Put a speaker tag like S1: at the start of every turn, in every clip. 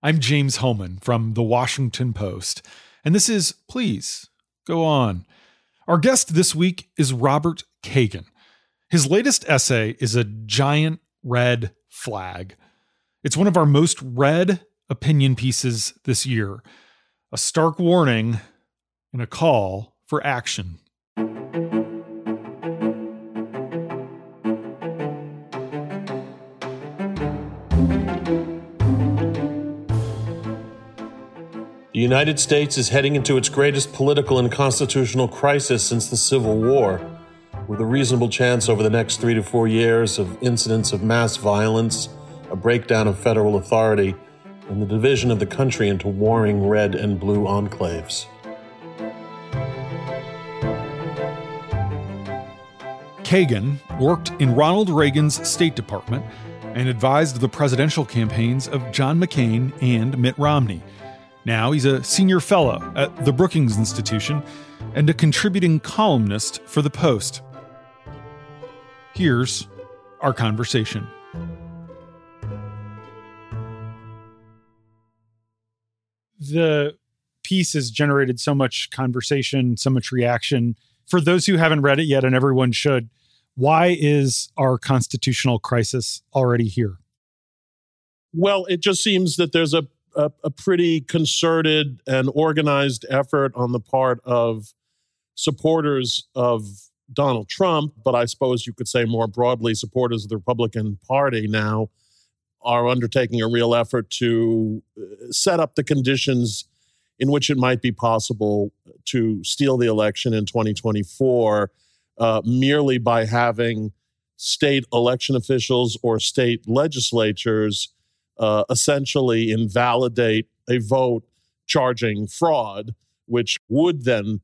S1: I'm James Hohmann from The Washington Post, and this is Please Go On. Our guest this week is Robert Kagan. His latest essay is a giant red flag. It's one of our most read opinion pieces this year, a stark warning and a call for action.
S2: The United States is heading into its greatest political and constitutional crisis since the Civil War, with a reasonable chance over the next three to four years of incidents of mass violence, a breakdown of federal authority, and the division of the country into warring red and blue enclaves.
S1: Kagan worked in Ronald Reagan's State Department and advised the presidential campaigns of John McCain and Mitt Romney. Now he's a senior fellow at the Brookings Institution and a contributing columnist for The Post. Here's our conversation. The piece has generated so much conversation, so much reaction. For those who haven't read it yet, and everyone should, why is our constitutional crisis already here?
S2: Well, it just seems that there's a a, a pretty concerted and organized effort on the part of supporters of Donald Trump, but I suppose you could say more broadly, supporters of the Republican Party now are undertaking a real effort to uh, set up the conditions in which it might be possible to steal the election in 2024 uh, merely by having state election officials or state legislatures uh, essentially invalidate a vote charging fraud, which would then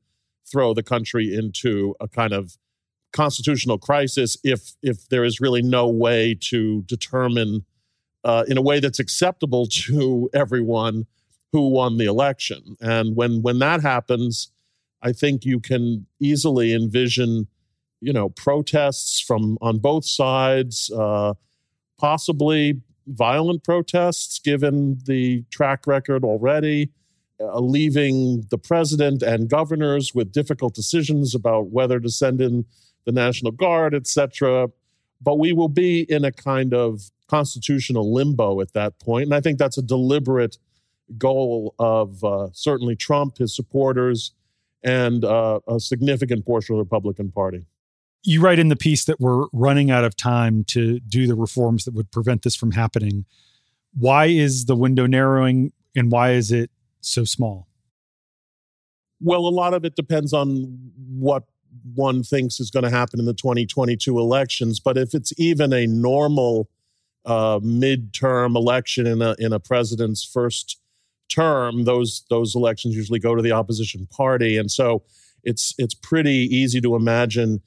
S2: throw the country into a kind of constitutional crisis if if there is really no way to determine uh, in a way that's acceptable to everyone who won the election. And when when that happens, I think you can easily envision, you know, protests from on both sides, uh, possibly violent protests, given the track record already, uh, leaving the president and governors with difficult decisions about whether to send in the National Guard, etc. But we will be in a kind of constitutional limbo at that point. And I think that's a deliberate goal of uh, certainly Trump, his supporters, and uh, a significant portion of the Republican Party
S1: you write in the piece that we're running out of time to do the reforms that would prevent this from happening. Why is the window narrowing and why is it so small?
S2: Well, a lot of it depends on what one thinks is going to happen in the 2022 elections. But if it's even a normal uh, midterm election in a in a president's first term, those those elections usually go to the opposition party, and so it's it's pretty easy to imagine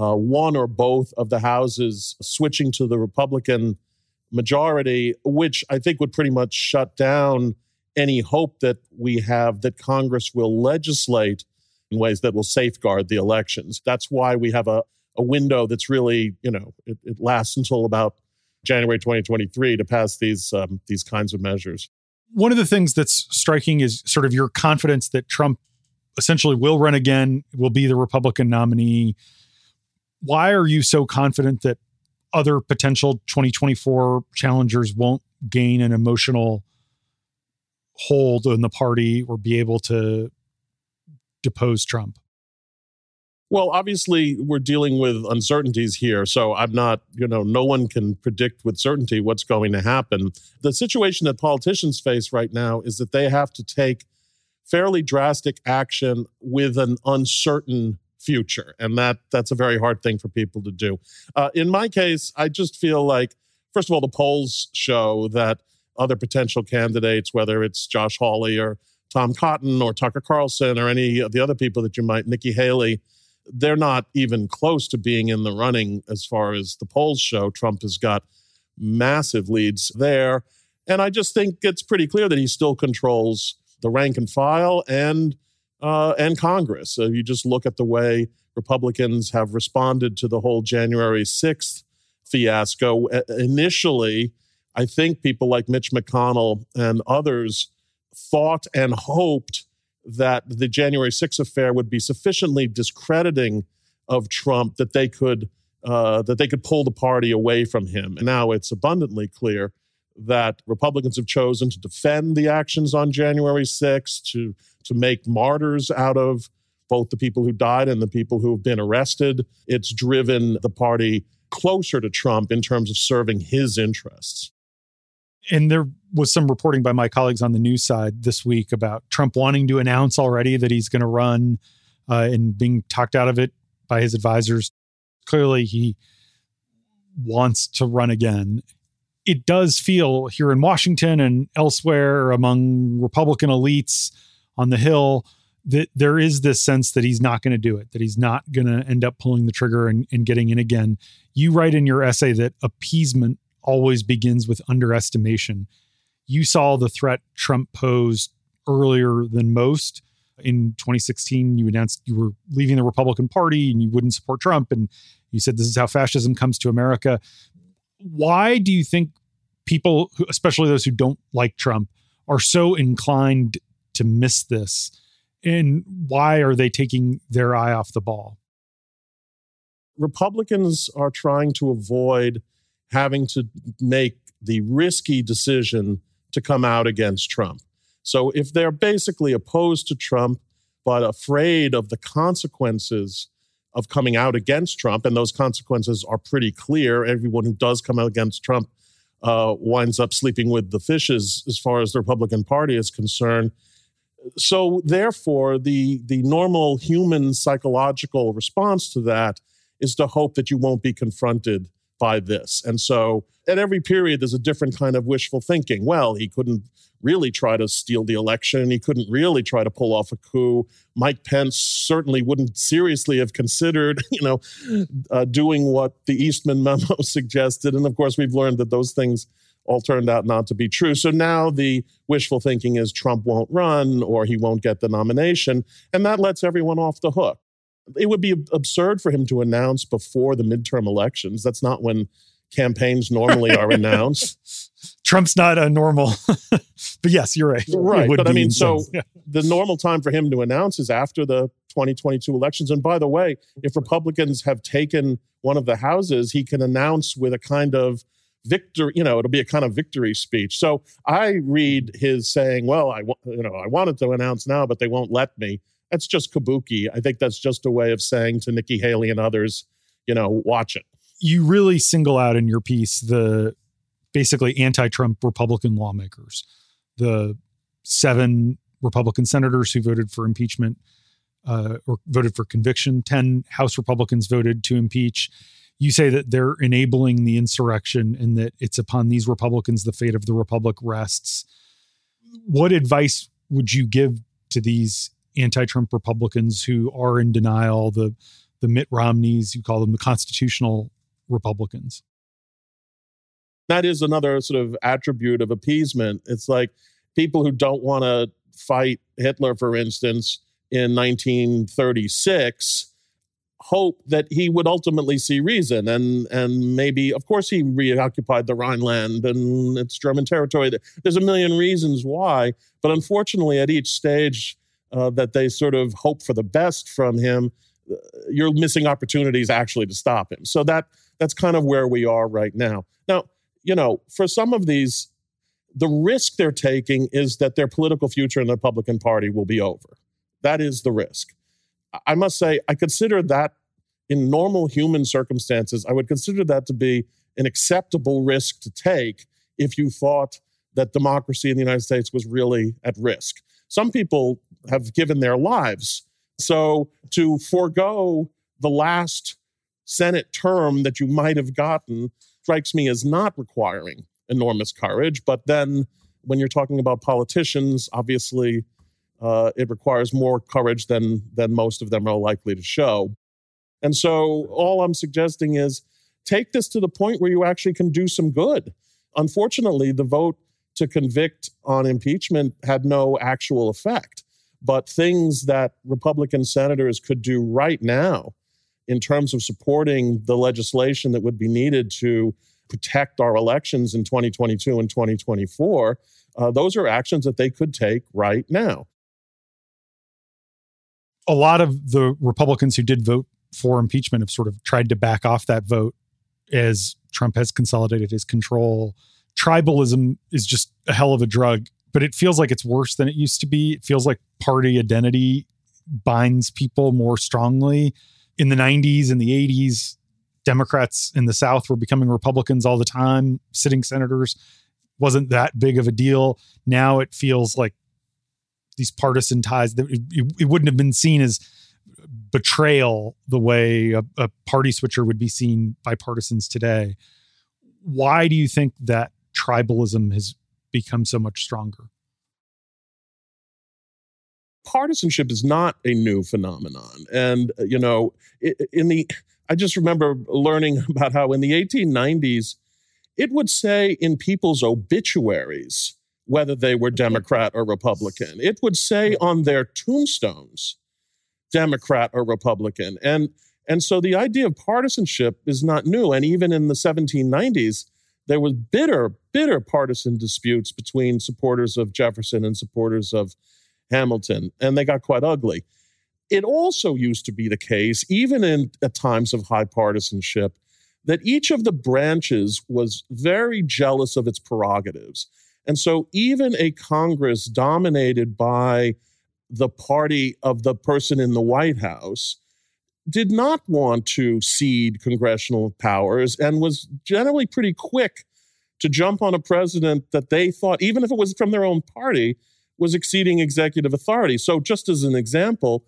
S2: uh, one or both of the houses switching to the Republican majority, which I think would pretty much shut down any hope that we have that Congress will legislate in ways that will safeguard the elections. That's why we have a, a window that's really, you know, it, it lasts until about January 2023 to pass these um, these kinds of measures.
S1: One of the things that's striking is sort of your confidence that Trump essentially will run again, will be the Republican nominee why are you so confident that other potential 2024 challengers won't gain an emotional hold in the party or be able to depose Trump?
S2: Well, obviously, we're dealing with uncertainties here. So I'm not, you know, no one can predict with certainty what's going to happen. The situation that politicians face right now is that they have to take fairly drastic action with an uncertain future, and that that's a very hard thing for people to do. Uh, in my case, I just feel like, first of all, the polls show that other potential candidates, whether it's Josh Hawley or Tom Cotton or Tucker Carlson or any of the other people that you might, Nikki Haley, they're not even close to being in the running as far as the polls show. Trump has got massive leads there. And I just think it's pretty clear that he still controls the rank and file and uh, and Congress. So you just look at the way Republicans have responded to the whole January 6th fiasco. Initially, I think people like Mitch McConnell and others thought and hoped that the January 6th affair would be sufficiently discrediting of Trump that they could uh, that they could pull the party away from him. And now it's abundantly clear that Republicans have chosen to defend the actions on January 6th, to to make martyrs out of both the people who died and the people who have been arrested. It's driven the party closer to Trump in terms of serving his interests.
S1: And there was some reporting by my colleagues on the news side this week about Trump wanting to announce already that he's going to run uh, and being talked out of it by his advisors. Clearly, he wants to run again. It does feel here in Washington and elsewhere among Republican elites on the Hill that there is this sense that he's not going to do it, that he's not going to end up pulling the trigger and, and getting in again. You write in your essay that appeasement always begins with underestimation. You saw the threat Trump posed earlier than most. In 2016, you announced you were leaving the Republican Party and you wouldn't support Trump. And you said this is how fascism comes to America. Why do you think people, especially those who don't like Trump, are so inclined to miss this? And why are they taking their eye off the ball?
S2: Republicans are trying to avoid having to make the risky decision to come out against Trump. So if they're basically opposed to Trump, but afraid of the consequences of coming out against Trump, and those consequences are pretty clear, everyone who does come out against Trump uh, winds up sleeping with the fishes as far as the Republican Party is concerned. So therefore, the the normal human psychological response to that is to hope that you won't be confronted by this. And so at every period, there's a different kind of wishful thinking. Well, he couldn't really try to steal the election. He couldn't really try to pull off a coup. Mike Pence certainly wouldn't seriously have considered, you know, uh, doing what the Eastman memo suggested. And of course, we've learned that those things all turned out not to be true. So now the wishful thinking is Trump won't run or he won't get the nomination. And that lets everyone off the hook it would be absurd for him to announce before the midterm elections. That's not when campaigns normally are announced.
S1: Trump's not a normal, but yes, you're right.
S2: Right. But I mean, so yeah. the normal time for him to announce is after the 2022 elections. And by the way, if Republicans have taken one of the houses, he can announce with a kind of victory, you know, it'll be a kind of victory speech. So I read his saying, well, I, you know, I wanted to announce now, but they won't let me that's just kabuki. I think that's just a way of saying to Nikki Haley and others, you know, watch it.
S1: You really single out in your piece the basically anti-Trump Republican lawmakers, the seven Republican senators who voted for impeachment uh, or voted for conviction. Ten House Republicans voted to impeach. You say that they're enabling the insurrection and that it's upon these Republicans the fate of the Republic rests. What advice would you give to these anti-Trump Republicans who are in denial, the the Mitt Romneys, you call them the constitutional Republicans.
S2: That is another sort of attribute of appeasement. It's like people who don't want to fight Hitler, for instance, in 1936 hope that he would ultimately see reason and and maybe of course he reoccupied the Rhineland and it's German territory there's a million reasons why but unfortunately at each stage uh, that they sort of hope for the best from him, uh, you're missing opportunities actually to stop him. So that that's kind of where we are right now. Now, you know, for some of these, the risk they're taking is that their political future in the Republican Party will be over. That is the risk. I must say, I consider that in normal human circumstances, I would consider that to be an acceptable risk to take if you thought that democracy in the United States was really at risk. Some people have given their lives. So to forego the last Senate term that you might have gotten strikes me as not requiring enormous courage. But then when you're talking about politicians, obviously uh, it requires more courage than than most of them are likely to show. And so all I'm suggesting is take this to the point where you actually can do some good. Unfortunately, the vote to convict on impeachment had no actual effect but things that Republican senators could do right now in terms of supporting the legislation that would be needed to protect our elections in 2022 and 2024, uh, those are actions that they could take right now.
S1: A lot of the Republicans who did vote for impeachment have sort of tried to back off that vote as Trump has consolidated his control. Tribalism is just a hell of a drug, but it feels like it's worse than it used to be. It feels like party identity binds people more strongly. In the 90s and the 80s, Democrats in the South were becoming Republicans all the time, sitting senators wasn't that big of a deal. Now it feels like these partisan ties that it, it, wouldn't have been seen as betrayal the way a, a party switcher would be seen by partisans today. Why do you think that tribalism has become so much stronger?
S2: Partisanship is not a new phenomenon. And, uh, you know, in the, I just remember learning about how in the 1890s, it would say in people's obituaries whether they were Democrat or Republican. It would say on their tombstones, Democrat or Republican. And, and so the idea of partisanship is not new. And even in the 1790s, there was bitter, bitter partisan disputes between supporters of Jefferson and supporters of Hamilton, and they got quite ugly. It also used to be the case, even in at times of high partisanship, that each of the branches was very jealous of its prerogatives. And so, even a Congress dominated by the party of the person in the White House did not want to cede congressional powers and was generally pretty quick to jump on a president that they thought, even if it was from their own party, was exceeding executive authority. So, just as an example,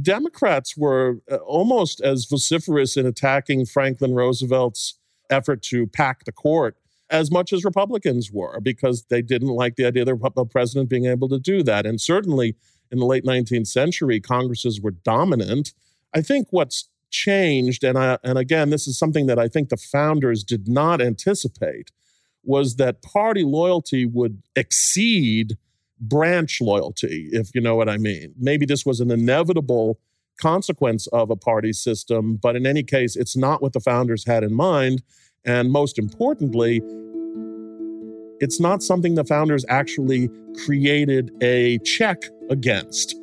S2: Democrats were uh, almost as vociferous in attacking Franklin Roosevelt's effort to pack the court as much as Republicans were because they didn't like the idea of the president being able to do that. And certainly in the late 19th century, Congresses were dominant. I think what's changed, and, I, and again, this is something that I think the founders did not anticipate, was that party loyalty would exceed branch loyalty, if you know what I mean. Maybe this was an inevitable consequence of a party system, but in any case, it's not what the founders had in mind. And most importantly, it's not something the founders actually created a check against.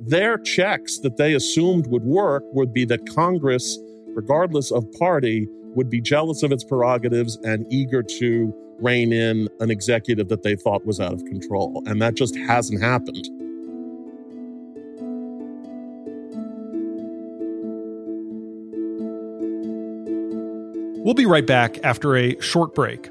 S2: Their checks that they assumed would work would be that Congress, regardless of party, would be jealous of its prerogatives and eager to rein in an executive that they thought was out of control. And that just hasn't happened.
S1: We'll be right back after a short break.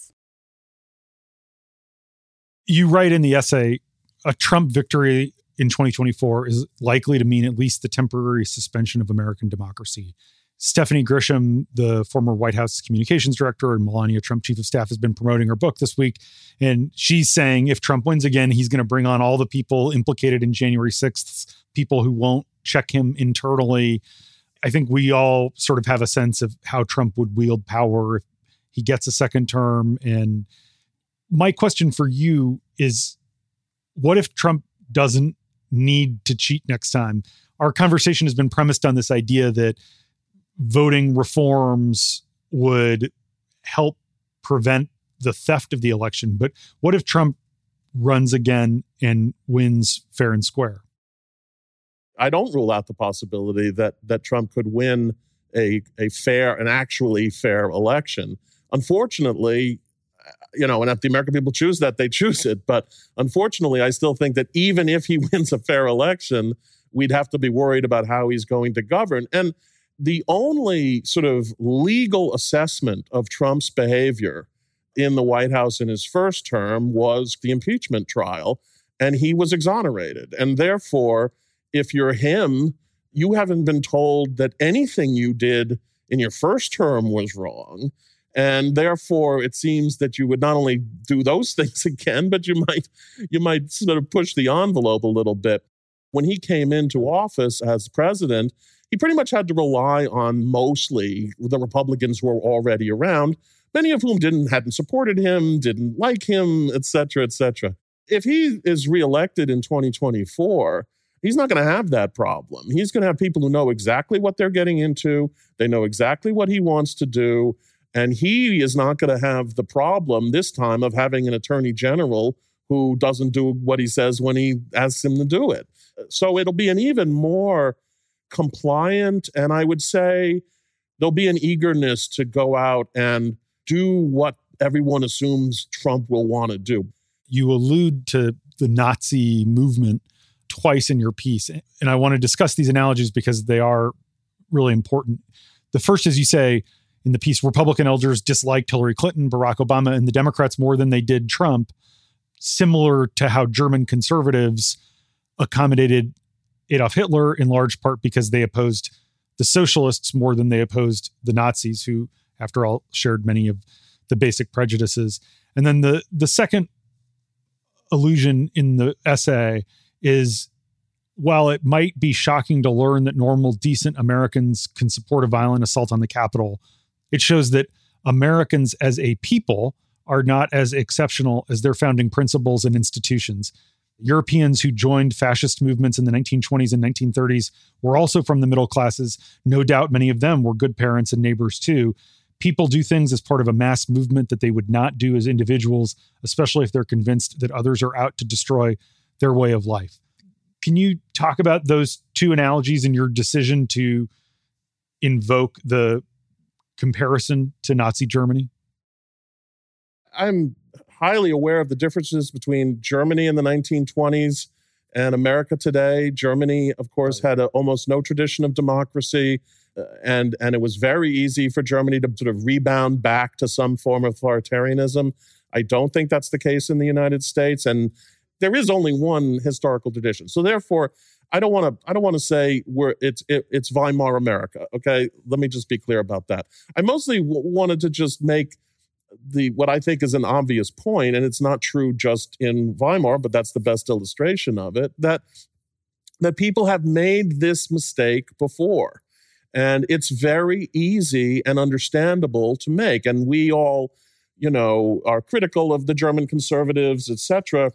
S1: you write in the essay a Trump victory in 2024 is likely to mean at least the temporary suspension of American democracy. Stephanie Grisham, the former White House communications director and Melania Trump chief of staff, has been promoting her book this week. And she's saying if Trump wins again, he's going to bring on all the people implicated in January 6th, people who won't check him internally. I think we all sort of have a sense of how Trump would wield power if he gets a second term and my question for you is what if Trump doesn't need to cheat next time? Our conversation has been premised on this idea that voting reforms would help prevent the theft of the election. But what if Trump runs again and wins fair and square?
S2: I don't rule out the possibility that that Trump could win a a fair an actually fair election. Unfortunately, you know, and if the American people choose that, they choose it. But unfortunately, I still think that even if he wins a fair election, we'd have to be worried about how he's going to govern. And the only sort of legal assessment of Trump's behavior in the White House in his first term was the impeachment trial. and he was exonerated. And therefore, if you're him, you haven't been told that anything you did in your first term was wrong. And therefore, it seems that you would not only do those things again, but you might you might sort of push the envelope a little bit. When he came into office as president, he pretty much had to rely on mostly the Republicans who were already around, many of whom didn't hadn't supported him, didn't like him, et cetera, et cetera. If he is reelected in 2024, he's not going to have that problem. He's going to have people who know exactly what they're getting into. They know exactly what he wants to do. And he is not going to have the problem this time of having an attorney general who doesn't do what he says when he asks him to do it. So it'll be an even more compliant, and I would say there'll be an eagerness to go out and do what everyone assumes Trump will want to do.
S1: You allude to the Nazi movement twice in your piece, and I want to discuss these analogies because they are really important. The first is you say in the piece Republican elders disliked Hillary Clinton, Barack Obama, and the Democrats more than they did Trump, similar to how German conservatives accommodated Adolf Hitler in large part because they opposed the socialists more than they opposed the Nazis, who, after all, shared many of the basic prejudices. And then the the second allusion in the essay is while it might be shocking to learn that normal, decent Americans can support a violent assault on the Capitol, it shows that Americans as a people are not as exceptional as their founding principles and institutions. Europeans who joined fascist movements in the 1920s and 1930s were also from the middle classes. No doubt many of them were good parents and neighbors too. People do things as part of a mass movement that they would not do as individuals, especially if they're convinced that others are out to destroy their way of life. Can you talk about those two analogies and your decision to invoke the comparison to Nazi Germany?
S2: I'm highly aware of the differences between Germany in the 1920s and America today. Germany, of course, had a, almost no tradition of democracy. Uh, and, and it was very easy for Germany to sort of rebound back to some form of authoritarianism. I don't think that's the case in the United States. And there is only one historical tradition. So therefore, I don't want to. I don't want to say we're it's it, it's Weimar America. Okay, let me just be clear about that. I mostly w- wanted to just make the what I think is an obvious point, and it's not true just in Weimar, but that's the best illustration of it. That that people have made this mistake before, and it's very easy and understandable to make. And we all, you know, are critical of the German conservatives, etc.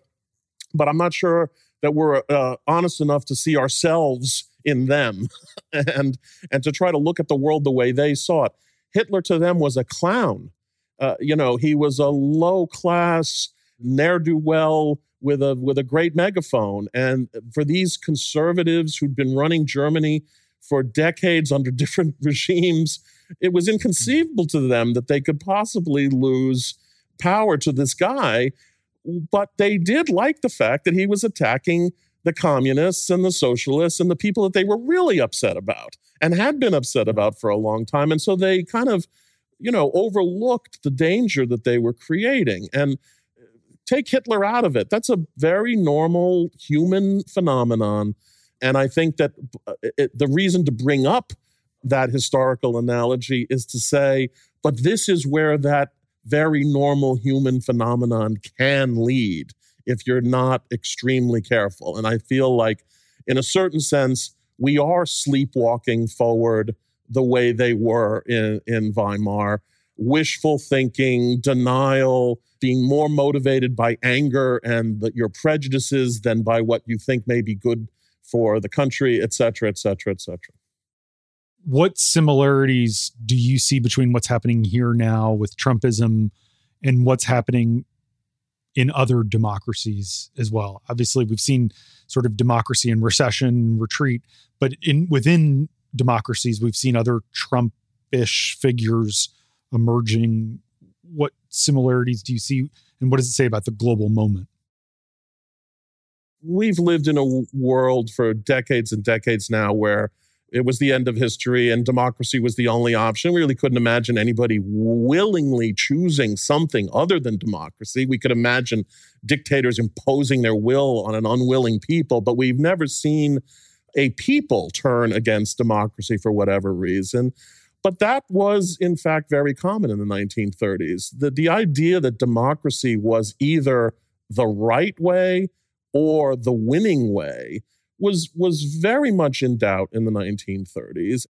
S2: But I'm not sure that we're uh, honest enough to see ourselves in them and and to try to look at the world the way they saw it. Hitler to them was a clown. Uh, you know, he was a low class ne'er do well with a with a great megaphone. And for these conservatives who'd been running Germany for decades under different regimes, it was inconceivable to them that they could possibly lose power to this guy but they did like the fact that he was attacking the communists and the socialists and the people that they were really upset about and had been upset about for a long time. And so they kind of, you know, overlooked the danger that they were creating. And take Hitler out of it. That's a very normal human phenomenon. And I think that uh, it, the reason to bring up that historical analogy is to say, but this is where that very normal human phenomenon can lead if you're not extremely careful. And I feel like, in a certain sense, we are sleepwalking forward the way they were in, in Weimar. Wishful thinking, denial, being more motivated by anger and the, your prejudices than by what you think may be good for the country, et cetera, et cetera, et cetera
S1: what similarities do you see between what's happening here now with Trumpism and what's happening in other democracies as well? Obviously, we've seen sort of democracy in recession, retreat, but in within democracies, we've seen other Trumpish figures emerging. What similarities do you see, and what does it say about the global moment?
S2: We've lived in a world for decades and decades now where it was the end of history and democracy was the only option. We really couldn't imagine anybody willingly choosing something other than democracy. We could imagine dictators imposing their will on an unwilling people, but we've never seen a people turn against democracy for whatever reason. But that was, in fact, very common in the 1930s. The, the idea that democracy was either the right way or the winning way was was very much in doubt in the 1930s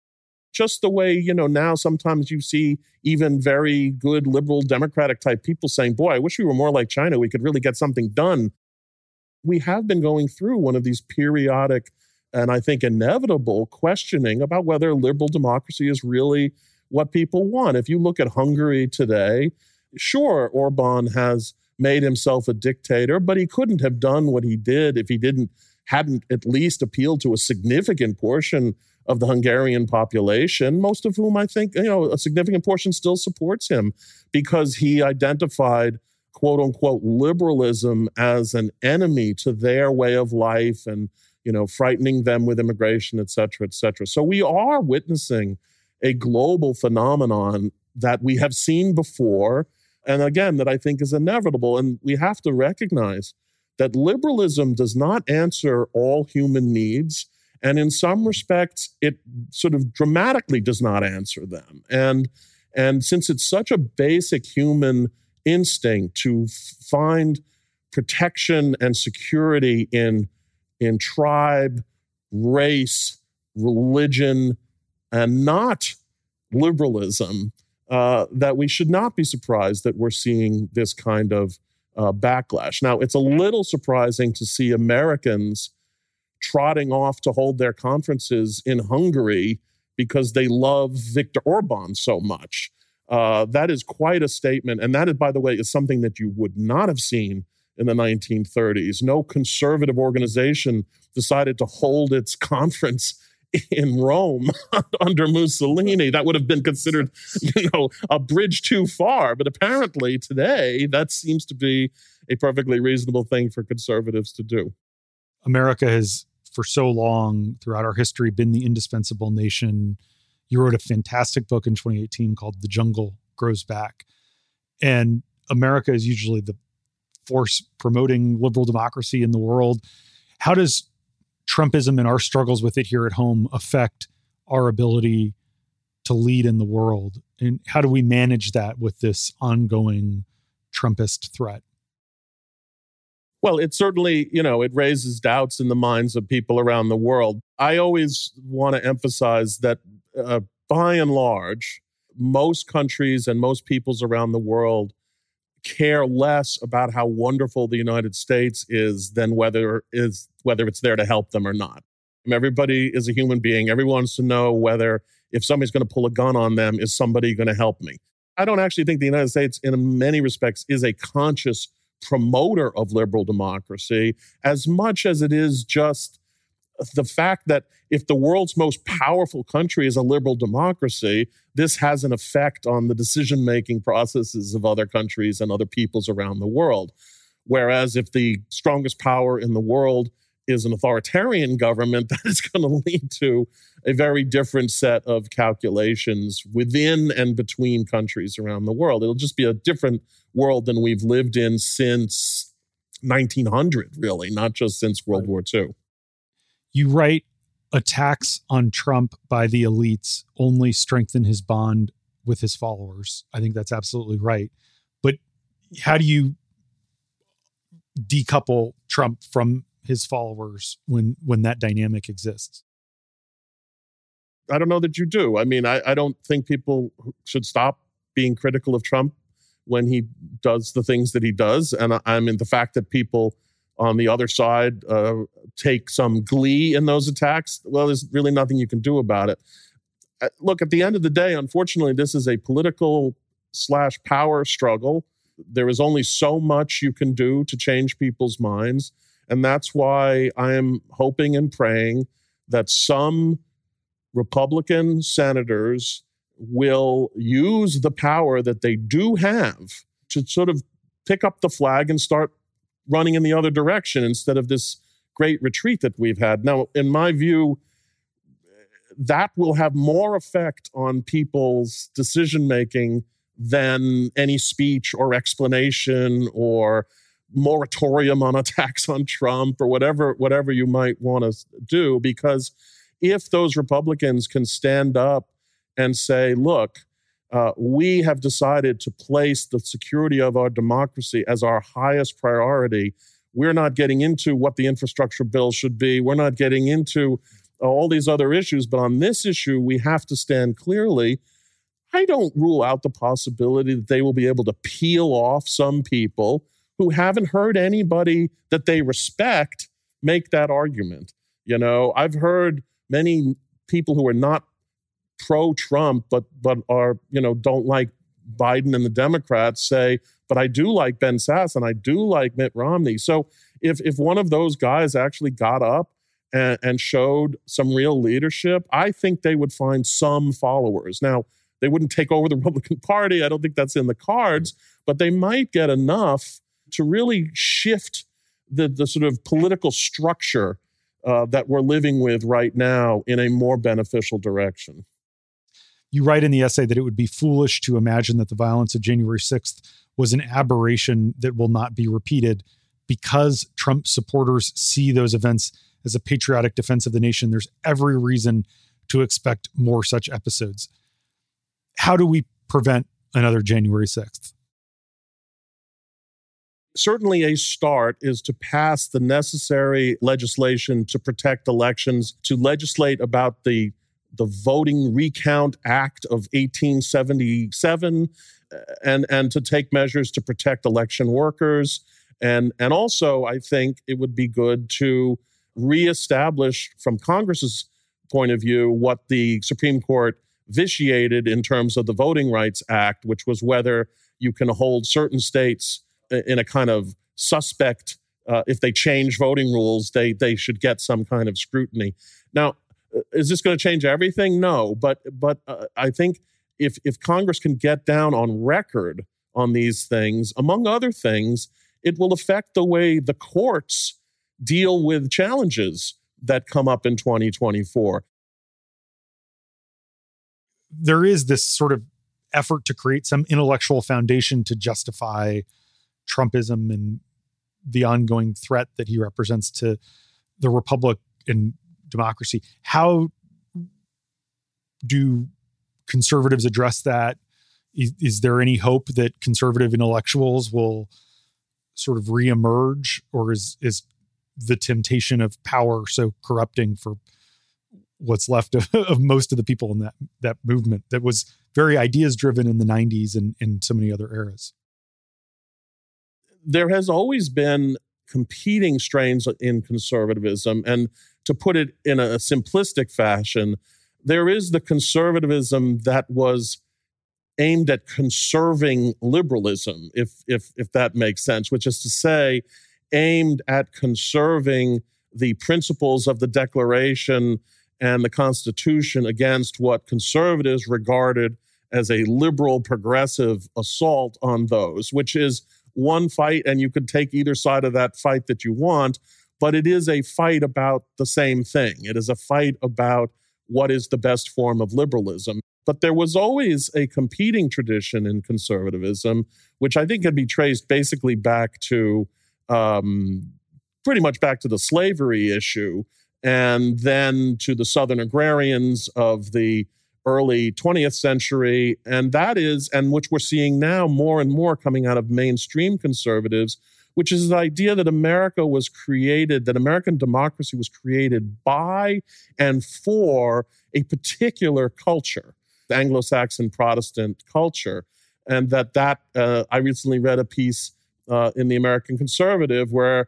S2: just the way you know now sometimes you see even very good liberal democratic type people saying boy i wish we were more like china. We could really get something done. We have been going through one of these periodic and i think inevitable questioning about whether liberal democracy is really what people want. If you look at hungary today sure orban has made himself a dictator but he couldn't have done what he did if he didn't hadn't at least appealed to a significant portion of the Hungarian population, most of whom I think, you know, a significant portion still supports him because he identified quote unquote liberalism as an enemy to their way of life and, you know, frightening them with immigration, et cetera, et cetera. So we are witnessing a global phenomenon that we have seen before. And again, that I think is inevitable. And we have to recognize that liberalism does not answer all human needs. And in some respects, it sort of dramatically does not answer them. And, and since it's such a basic human instinct to find protection and security in, in tribe, race, religion, and not liberalism, uh, that we should not be surprised that we're seeing this kind of uh, backlash. Now, it's a little surprising to see Americans trotting off to hold their conferences in Hungary because they love Viktor Orban so much. Uh, that is quite a statement. And that, is, by the way, is something that you would not have seen in the 1930s. No conservative organization decided to hold its conference in Rome under Mussolini. That would have been considered, you know, a bridge too far. But apparently today, that seems to be a perfectly reasonable thing for conservatives to do.
S1: America has, for so long throughout our history, been the indispensable nation. You wrote a fantastic book in 2018 called The Jungle Grows Back. And America is usually the force promoting liberal democracy in the world. How does Trumpism and our struggles with it here at home affect our ability to lead in the world? And how do we manage that with this ongoing Trumpist threat?
S2: Well, it certainly, you know, it raises doubts in the minds of people around the world. I always want to emphasize that uh, by and large, most countries and most peoples around the world care less about how wonderful the United States is than whether is whether it's there to help them or not. Everybody is a human being. Everyone wants to know whether if somebody's going to pull a gun on them, is somebody going to help me? I don't actually think the United States, in many respects, is a conscious promoter of liberal democracy as much as it is just the fact that if the world's most powerful country is a liberal democracy, this has an effect on the decision making processes of other countries and other peoples around the world. Whereas if the strongest power in the world is an authoritarian government, that is going to lead to a very different set of calculations within and between countries around the world. It'll just be a different world than we've lived in since 1900, really, not just since World War II.
S1: You write attacks on Trump by the elites only strengthen his bond with his followers. I think that's absolutely right. But how do you decouple Trump from his followers when when that dynamic exists?
S2: I don't know that you do. I mean, I, I don't think people should stop being critical of Trump when he does the things that he does. And I, I mean, the fact that people on the other side uh, take some glee in those attacks, well, there's really nothing you can do about it. Uh, look, at the end of the day, unfortunately, this is a political slash power struggle. There is only so much you can do to change people's minds. And that's why I am hoping and praying that some Republican senators will use the power that they do have to sort of pick up the flag and start running in the other direction instead of this great retreat that we've had. Now, in my view, that will have more effect on people's decision making than any speech or explanation or moratorium on attacks on Trump or whatever whatever you might want to do because if those Republicans can stand up and say, look, uh, we have decided to place the security of our democracy as our highest priority. We're not getting into what the infrastructure bill should be. We're not getting into all these other issues. But on this issue, we have to stand clearly. I don't rule out the possibility that they will be able to peel off some people who haven't heard anybody that they respect make that argument. You know, I've heard many people who are not pro Trump, but but are you know don't like Biden and the Democrats say, but I do like Ben Sasse and I do like Mitt Romney. So if if one of those guys actually got up and, and showed some real leadership, I think they would find some followers. Now they wouldn't take over the Republican Party. I don't think that's in the cards, but they might get enough to really shift the the sort of political structure uh, that we're living with right now in a more beneficial direction.
S1: You write in the essay that it would be foolish to imagine that the violence of January 6th was an aberration that will not be repeated because Trump supporters see those events as a patriotic defense of the nation. There's every reason to expect more such episodes. How do we prevent another January 6th?
S2: certainly a start is to pass the necessary legislation to protect elections, to legislate about the the Voting Recount Act of 1877 uh, and and to take measures to protect election workers and and also I think it would be good to reestablish from Congress's point of view what the Supreme Court vitiated in terms of the Voting Rights Act which was whether you can hold certain states in a kind of suspect. Uh, if they change voting rules, they they should get some kind of scrutiny. Now, uh, is this going to change everything? No, but but uh, I think if if Congress can get down on record on these things, among other things, it will affect the way the courts deal with challenges that come up in 2024.
S1: There is this sort of effort to create some intellectual foundation to justify Trumpism and the ongoing threat that he represents to the republic and democracy. How do conservatives address that? Is, is, there any hope that conservative intellectuals will sort of reemerge, or is is the temptation of power so corrupting for what's left of, of most of the people in that that movement that was very ideas driven in the 90s and in so many other eras?
S2: there has always been competing strains in conservatism. And to put it in a simplistic fashion, there is the conservatism that was aimed at conserving liberalism, if, if, if that makes sense, which is to say, aimed at conserving the principles of the Declaration and the Constitution against what conservatives regarded as a liberal progressive assault on those, which is one fight and you could take either side of that fight that you want, but it is a fight about the same thing. It is a fight about what is the best form of liberalism. But there was always a competing tradition in conservatism, which I think can be traced basically back to um, pretty much back to the slavery issue and then to the Southern agrarians of the early 20th century. And that is, and which we're seeing now more and more coming out of mainstream conservatives, which is the idea that America was created, that American democracy was created by and for a particular culture, the Anglo Saxon Protestant culture. And that that uh, I recently read a piece uh, in the American Conservative where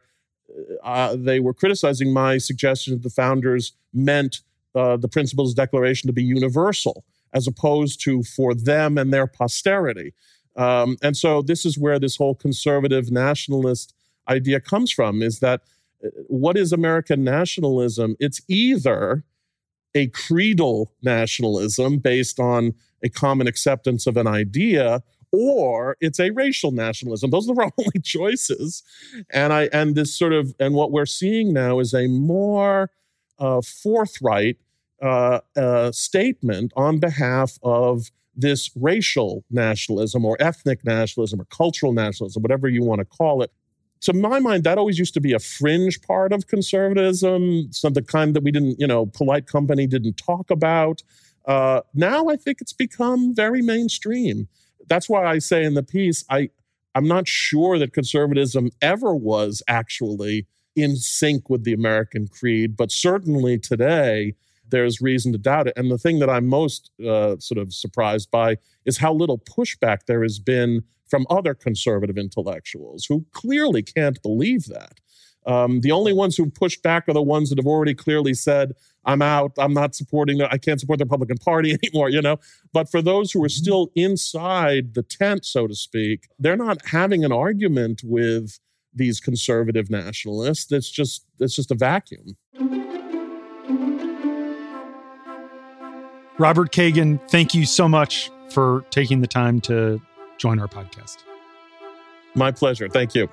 S2: uh, they were criticizing my suggestion that the founders meant uh, the Principles Declaration to be universal as opposed to for them and their posterity. Um, and so this is where this whole conservative nationalist idea comes from is that uh, what is American nationalism? It's either a creedal nationalism based on a common acceptance of an idea or it's a racial nationalism those are the only choices and i and this sort of and what we're seeing now is a more uh, forthright uh, a statement on behalf of this racial nationalism or ethnic nationalism or cultural nationalism, whatever you want to call it. To my mind, that always used to be a fringe part of conservatism, some the kind that we didn't, you know, polite company didn't talk about. Uh, now I think it's become very mainstream. That's why I say in the piece, I I'm not sure that conservatism ever was actually in sync with the American creed, but certainly today there's reason to doubt it. And the thing that I'm most uh, sort of surprised by is how little pushback there has been from other conservative intellectuals who clearly can't believe that. Um, the only ones who pushed back are the ones that have already clearly said, I'm out, I'm not supporting, the, I can't support the Republican Party anymore, you know? But for those who are mm-hmm. still inside the tent, so to speak, they're not having an argument with these conservative nationalists. It's just, it's just a vacuum.
S1: Robert Kagan, thank you so much for taking the time to join our podcast.
S2: My pleasure. Thank you.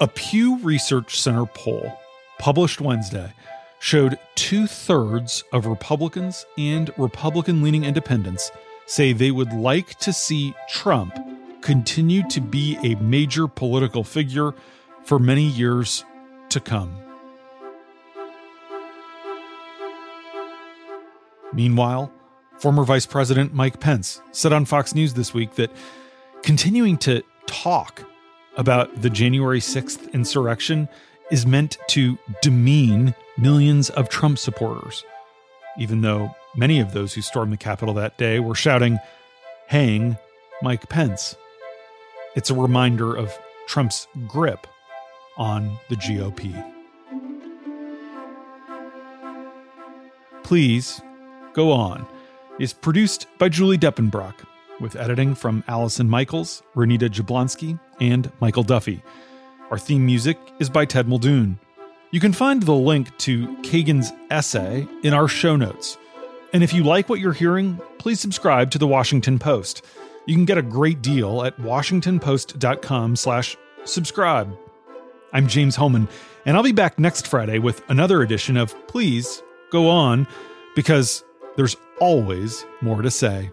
S1: A Pew Research Center poll published Wednesday showed two thirds of Republicans and Republican leaning independents say they would like to see Trump continue to be a major political figure for many years to come. Meanwhile, former Vice President Mike Pence said on Fox News this week that continuing to talk about the January 6th insurrection is meant to demean millions of Trump supporters, even though Many of those who stormed the Capitol that day were shouting, Hang Mike Pence. It's a reminder of Trump's grip on the GOP. Please Go On is produced by Julie Depenbrock, with editing from Allison Michaels, Renita Jablonski, and Michael Duffy. Our theme music is by Ted Muldoon. You can find the link to Kagan's essay in our show notes. And if you like what you're hearing, please subscribe to the Washington Post. You can get a great deal at washingtonpost.com/slash-subscribe. I'm James Hohmann, and I'll be back next Friday with another edition of Please Go On because there's always more to say.